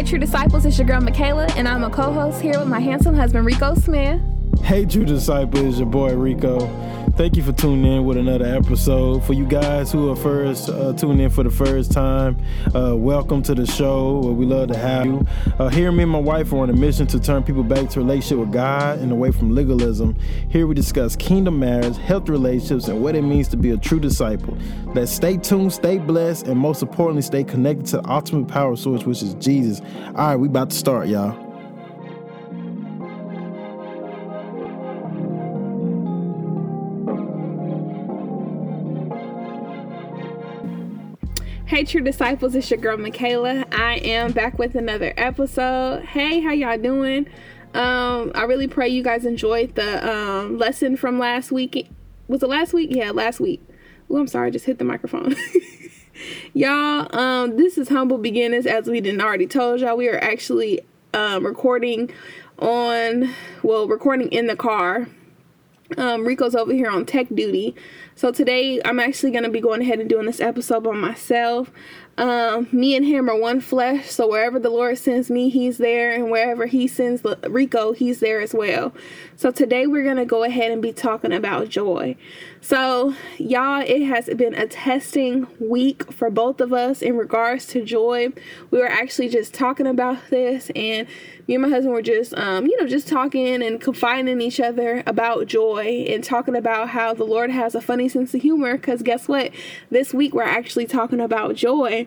Hey, true disciples, it's your girl Michaela, and I'm a co host here with my handsome husband, Rico Smith. Hey, true disciples, your boy Rico. Thank you for tuning in with another episode. For you guys who are first uh, tuning in for the first time, uh, welcome to the show. We love to have you. Uh, here, me and my wife are on a mission to turn people back to relationship with God and away from legalism. Here, we discuss kingdom marriage, health relationships, and what it means to be a true disciple. Let's stay tuned, stay blessed, and most importantly, stay connected to the ultimate power source, which is Jesus. All right, we about to start, y'all. Hey, true disciples, it's your girl Michaela. I am back with another episode. Hey, how y'all doing? Um, I really pray you guys enjoyed the um, lesson from last week. Was it last week? Yeah, last week. Oh, I'm sorry, I just hit the microphone. y'all, um, this is humble beginnings. As we didn't already told y'all, we are actually um, recording on, well, recording in the car. Um, Rico's over here on tech duty. So today I'm actually going to be going ahead and doing this episode by myself. Um, me and him are one flesh, so wherever the Lord sends me, He's there, and wherever He sends Rico, He's there as well. So today we're gonna go ahead and be talking about joy. So, y'all, it has been a testing week for both of us in regards to joy. We were actually just talking about this, and me and my husband were just, um, you know, just talking and confiding in each other about joy and talking about how the Lord has a funny sense of humor. Because guess what? This week we're actually talking about joy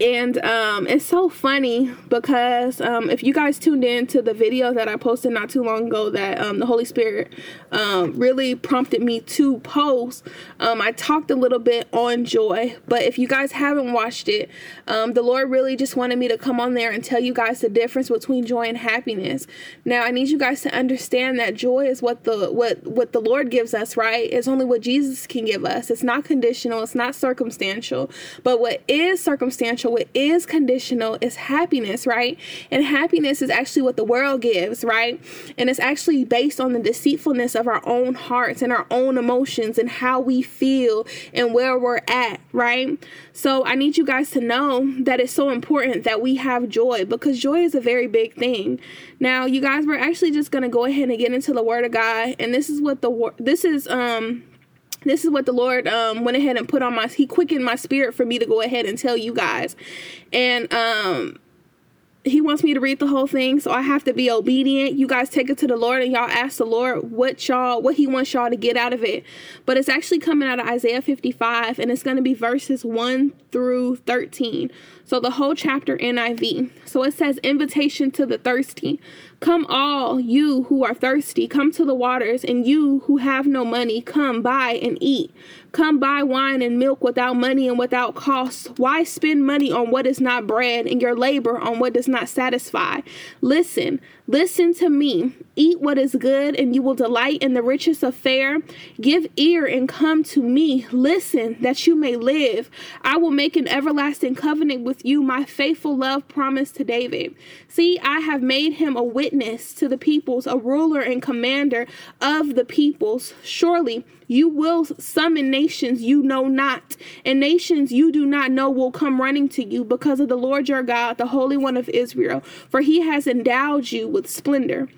and um, it's so funny because um, if you guys tuned in to the video that I posted not too long ago that um, the Holy Spirit um, really prompted me to post, um, I talked a little bit on joy. But if you guys haven't watched it, um, the Lord really just wanted me to come on there and tell you guys the difference between joy and happiness. Now I need you guys to understand that joy is what the what what the Lord gives us, right? It's only what Jesus can give us. It's not conditional. It's not circumstantial. But what is circumstantial what is conditional is happiness, right? And happiness is actually what the world gives, right? And it's actually based on the deceitfulness of our own hearts and our own emotions and how we feel and where we're at, right? So I need you guys to know that it's so important that we have joy because joy is a very big thing. Now, you guys, we're actually just going to go ahead and get into the word of God. And this is what the word, this is um this is what the Lord um, went ahead and put on my he quickened my spirit for me to go ahead and tell you guys. And um he wants me to read the whole thing, so I have to be obedient. You guys take it to the Lord and y'all ask the Lord what y'all what he wants y'all to get out of it. But it's actually coming out of Isaiah 55 and it's going to be verses 1 through 13. So the whole chapter NIV. So it says invitation to the thirsty. Come all you who are thirsty, come to the waters, and you who have no money, come buy and eat. Come buy wine and milk without money and without cost. Why spend money on what is not bread and your labor on what does not satisfy? Listen, listen to me. Eat what is good, and you will delight in the riches of fare. Give ear and come to me. Listen, that you may live. I will make an everlasting covenant with you, my faithful love promised to David. See, I have made him a witness to the peoples, a ruler and commander of the peoples. Surely you will summon nations you know not, and nations you do not know will come running to you because of the Lord your God, the Holy One of Israel, for he has endowed you with splendor.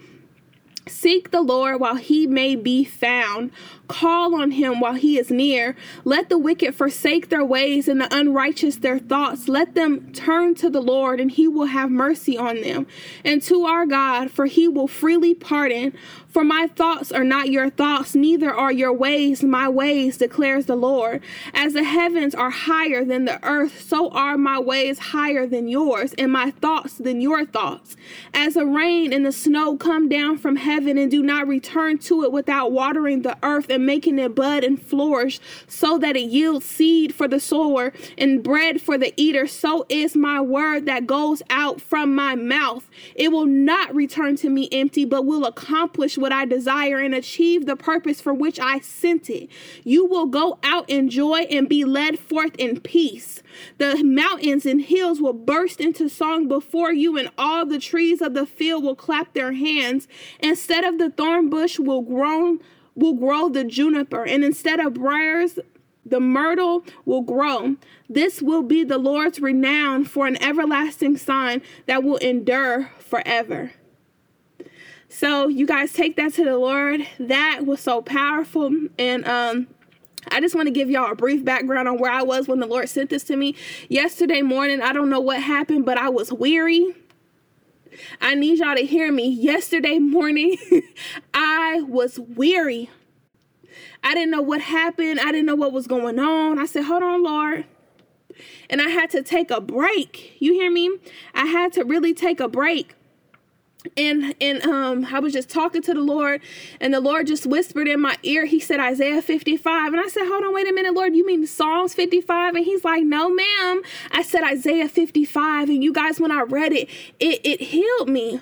Seek the Lord while he may be found. Call on him while he is near. Let the wicked forsake their ways and the unrighteous their thoughts. Let them turn to the Lord, and he will have mercy on them. And to our God, for he will freely pardon. For my thoughts are not your thoughts, neither are your ways my ways, declares the Lord. As the heavens are higher than the earth, so are my ways higher than yours, and my thoughts than your thoughts. As the rain and the snow come down from heaven and do not return to it without watering the earth and making it bud and flourish, so that it yields seed for the sower and bread for the eater, so is my word that goes out from my mouth. It will not return to me empty, but will accomplish what I desire and achieve the purpose for which I sent it. You will go out in joy and be led forth in peace. The mountains and hills will burst into song before you, and all the trees of the field will clap their hands. Instead of the thorn bush will grow will grow the juniper, and instead of briars The myrtle will grow. This will be the Lord's renown for an everlasting sign that will endure forever. So you guys take that to the Lord. That was so powerful. And um I just want to give y'all a brief background on where I was when the Lord sent this to me. Yesterday morning, I don't know what happened, but I was weary. I need y'all to hear me. Yesterday morning, I was weary. I didn't know what happened. I didn't know what was going on. I said, Hold on, Lord. And I had to take a break. You hear me? I had to really take a break and and um I was just talking to the Lord and the Lord just whispered in my ear. He said Isaiah 55 and I said hold on wait a minute Lord. You mean Psalms 55 and he's like no ma'am. I said Isaiah 55 and you guys when I read it it it healed me.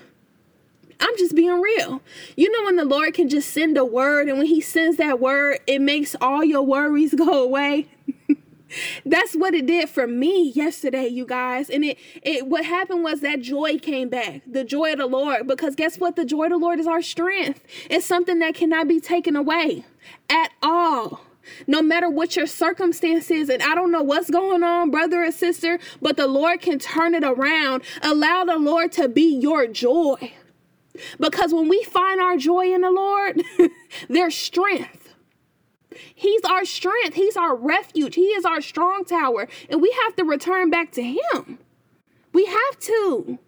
I'm just being real. You know, when the Lord can just send a word, and when He sends that word, it makes all your worries go away. That's what it did for me yesterday, you guys. And it it what happened was that joy came back. The joy of the Lord because guess what? The joy of the Lord is our strength. It's something that cannot be taken away at all. No matter what your circumstances, and I don't know what's going on, brother or sister, but the Lord can turn it around. Allow the Lord to be your joy. Because when we find our joy in the Lord, there's strength. He's our strength. He's our refuge. He is our strong tower. And we have to return back to Him. We have to.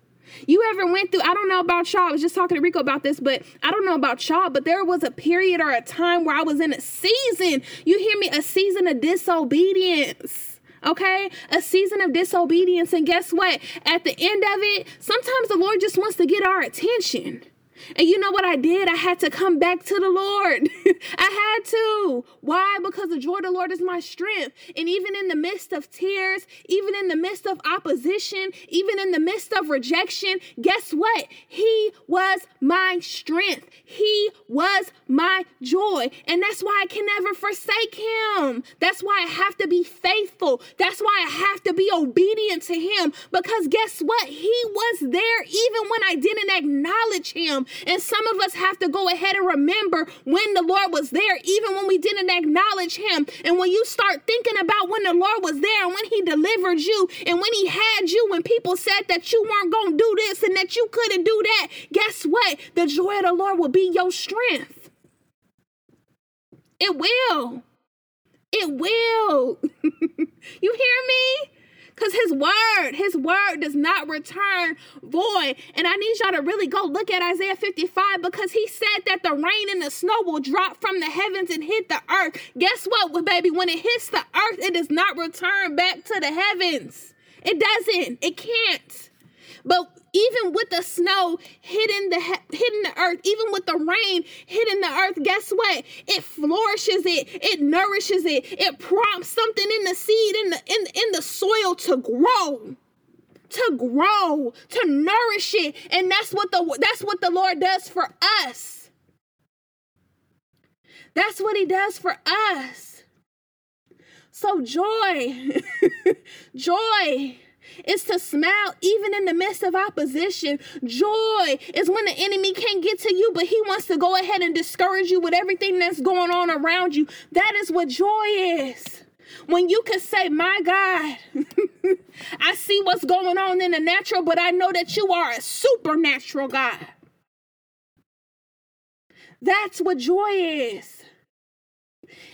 You ever went through, I don't know about y'all, I was just talking to Rico about this, but I don't know about y'all, but there was a period or a time where I was in a season, you hear me, a season of disobedience. Okay, a season of disobedience. And guess what? At the end of it, sometimes the Lord just wants to get our attention. And you know what I did? I had to come back to the Lord. I had to. Why? Because the joy of the Lord is my strength. And even in the midst of tears, even in the midst of opposition, even in the midst of rejection, guess what? He was my strength. He was my joy. And that's why I can never forsake him. That's why I have to be faithful. That's why I have to be obedient to him. Because guess what? He was there even when I didn't acknowledge him. And some of us have to go ahead and remember when the Lord was there, even when we didn't acknowledge Him. And when you start thinking about when the Lord was there and when He delivered you and when He had you, when people said that you weren't going to do this and that you couldn't do that, guess what? The joy of the Lord will be your strength. It will. It will. you hear me? Because his word, his word does not return void. And I need y'all to really go look at Isaiah 55 because he said that the rain and the snow will drop from the heavens and hit the earth. Guess what, baby? When it hits the earth, it does not return back to the heavens. It doesn't. It can't. But even with the snow hitting the hitting the earth, even with the rain hitting the earth, guess what? It flourishes it, it nourishes it, it prompts something in the seed in the in, in the soil to grow to grow, to nourish it. And that's what the that's what the Lord does for us. That's what he does for us. So joy. joy is to smile even in the midst of opposition. Joy is when the enemy can't get to you, but he wants to go ahead and discourage you with everything that's going on around you. That is what joy is. When you can say, My God, I see what's going on in the natural, but I know that you are a supernatural God. That's what joy is.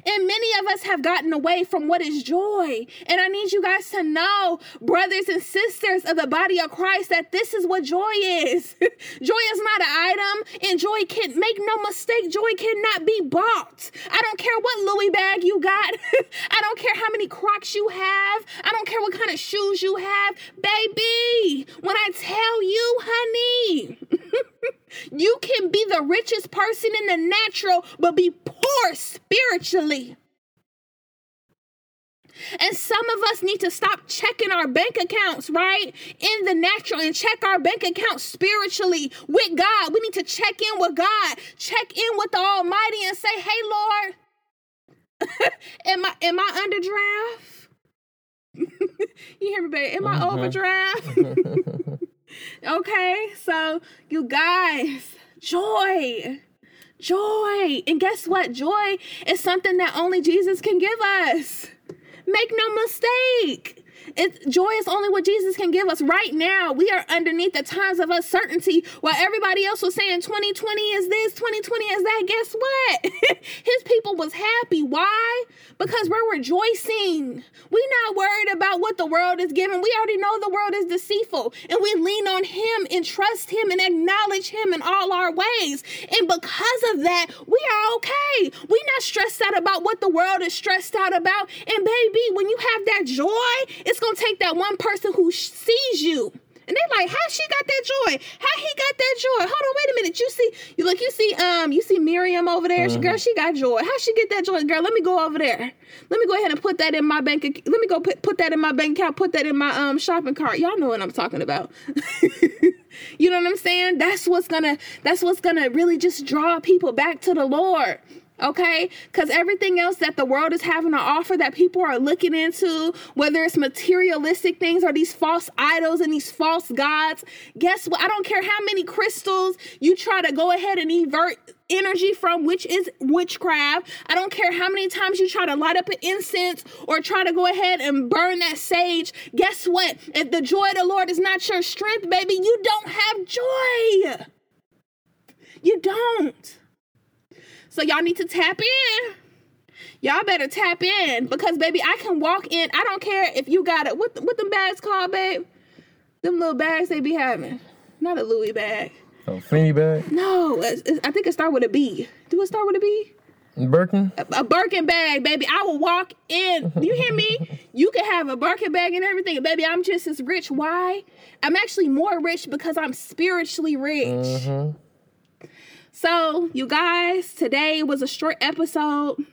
And many of us have gotten away from what is joy. And I need you guys to know, brothers and sisters of the body of Christ, that this is what joy is. joy is not an item, and joy can make no mistake, joy cannot be bought. I don't care what Louis bag you got. I don't care how many crocs you have. I don't care what kind of shoes you have. Baby, when I tell you, honey, you can be the richest person in the natural, but be poor spiritually. And some of us need to stop checking our bank accounts, right? In the natural and check our bank accounts spiritually with God. We need to check in with God, check in with the Almighty and say, hey, Lord, am I am I under draft? you hear me, baby? Am I uh-huh. overdraft? Okay, so you guys, joy. Joy. And guess what? Joy is something that only Jesus can give us. Make no mistake. It's joy is only what Jesus can give us right now. We are underneath the times of uncertainty while everybody else was saying 2020 is this, 2020 is that. Guess what? His people was happy. Why? Because we're rejoicing. We're not worried about what the world is giving. We already know the world is deceitful. And we lean on him and trust him and acknowledge him in all our ways. And because of that, we are okay. We're not stressed out about what the world is stressed out about. And baby, when you have that joy, it's gonna take that one person who sees you. And they're like, how she got that joy? How he got that joy? Hold on, wait a minute. You see, you look, you see, um, you see Miriam over there. She, girl, she got joy. How she get that joy? Girl, let me go over there. Let me go ahead and put that in my bank. Let me go put, put that in my bank account. Put that in my um shopping cart. Y'all know what I'm talking about. you know what I'm saying? That's what's gonna. That's what's gonna really just draw people back to the Lord okay? Because everything else that the world is having to offer that people are looking into, whether it's materialistic things or these false idols and these false gods, guess what? I don't care how many crystals you try to go ahead and evert energy from, which is witchcraft. I don't care how many times you try to light up an incense or try to go ahead and burn that sage. Guess what? If the joy of the Lord is not your strength, baby, you don't have joy. You don't. So y'all need to tap in. Y'all better tap in because baby, I can walk in. I don't care if you got it. What what them bags called, babe? Them little bags they be having. Not a Louis bag. A fanny bag? No, it's, it's, I think it start with a B. Do it start with a B? Birkin? A, a Birkin bag, baby. I will walk in. You hear me? you can have a Birkin bag and everything. Baby, I'm just as rich. Why? I'm actually more rich because I'm spiritually rich. Mm-hmm. So, you guys, today was a short episode.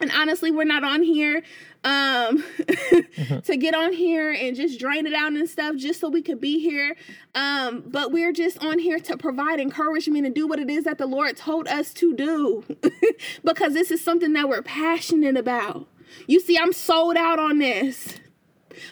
And honestly, we're not on here um to get on here and just drain it out and stuff just so we could be here um but we're just on here to provide encouragement and do what it is that the lord told us to do because this is something that we're passionate about you see i'm sold out on this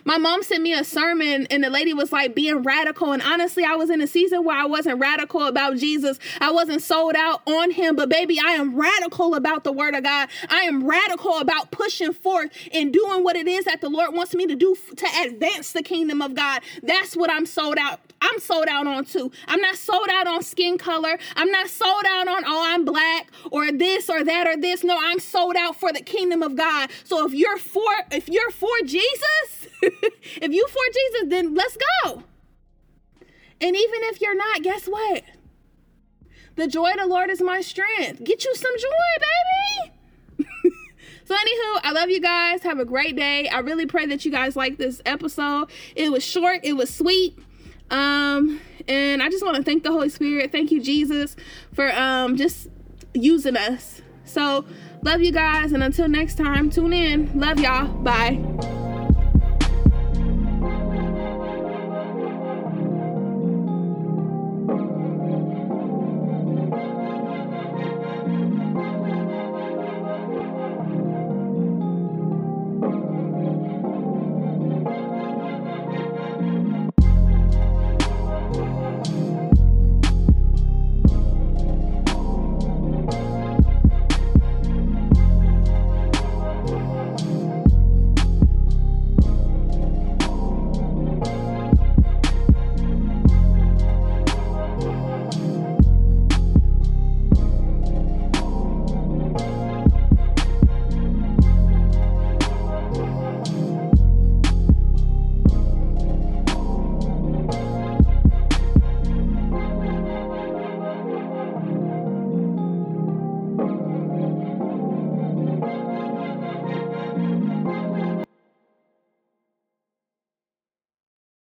my mom sent me a sermon and the lady was like being radical. And honestly, I was in a season where I wasn't radical about Jesus. I wasn't sold out on him. But baby, I am radical about the word of God. I am radical about pushing forth and doing what it is that the Lord wants me to do to advance the kingdom of God. That's what I'm sold out I'm sold out on too. I'm not sold out on skin color. I'm not sold out on, oh, I'm black or this or that or this. No, I'm sold out for the kingdom of God. So if you're for if you're for Jesus, if you for Jesus, then let's go. And even if you're not, guess what? The joy of the Lord is my strength. Get you some joy, baby. So, anywho, I love you guys. Have a great day. I really pray that you guys like this episode. It was short, it was sweet. Um, and I just want to thank the Holy Spirit. Thank you, Jesus, for um just using us. So love you guys, and until next time, tune in. Love y'all. Bye.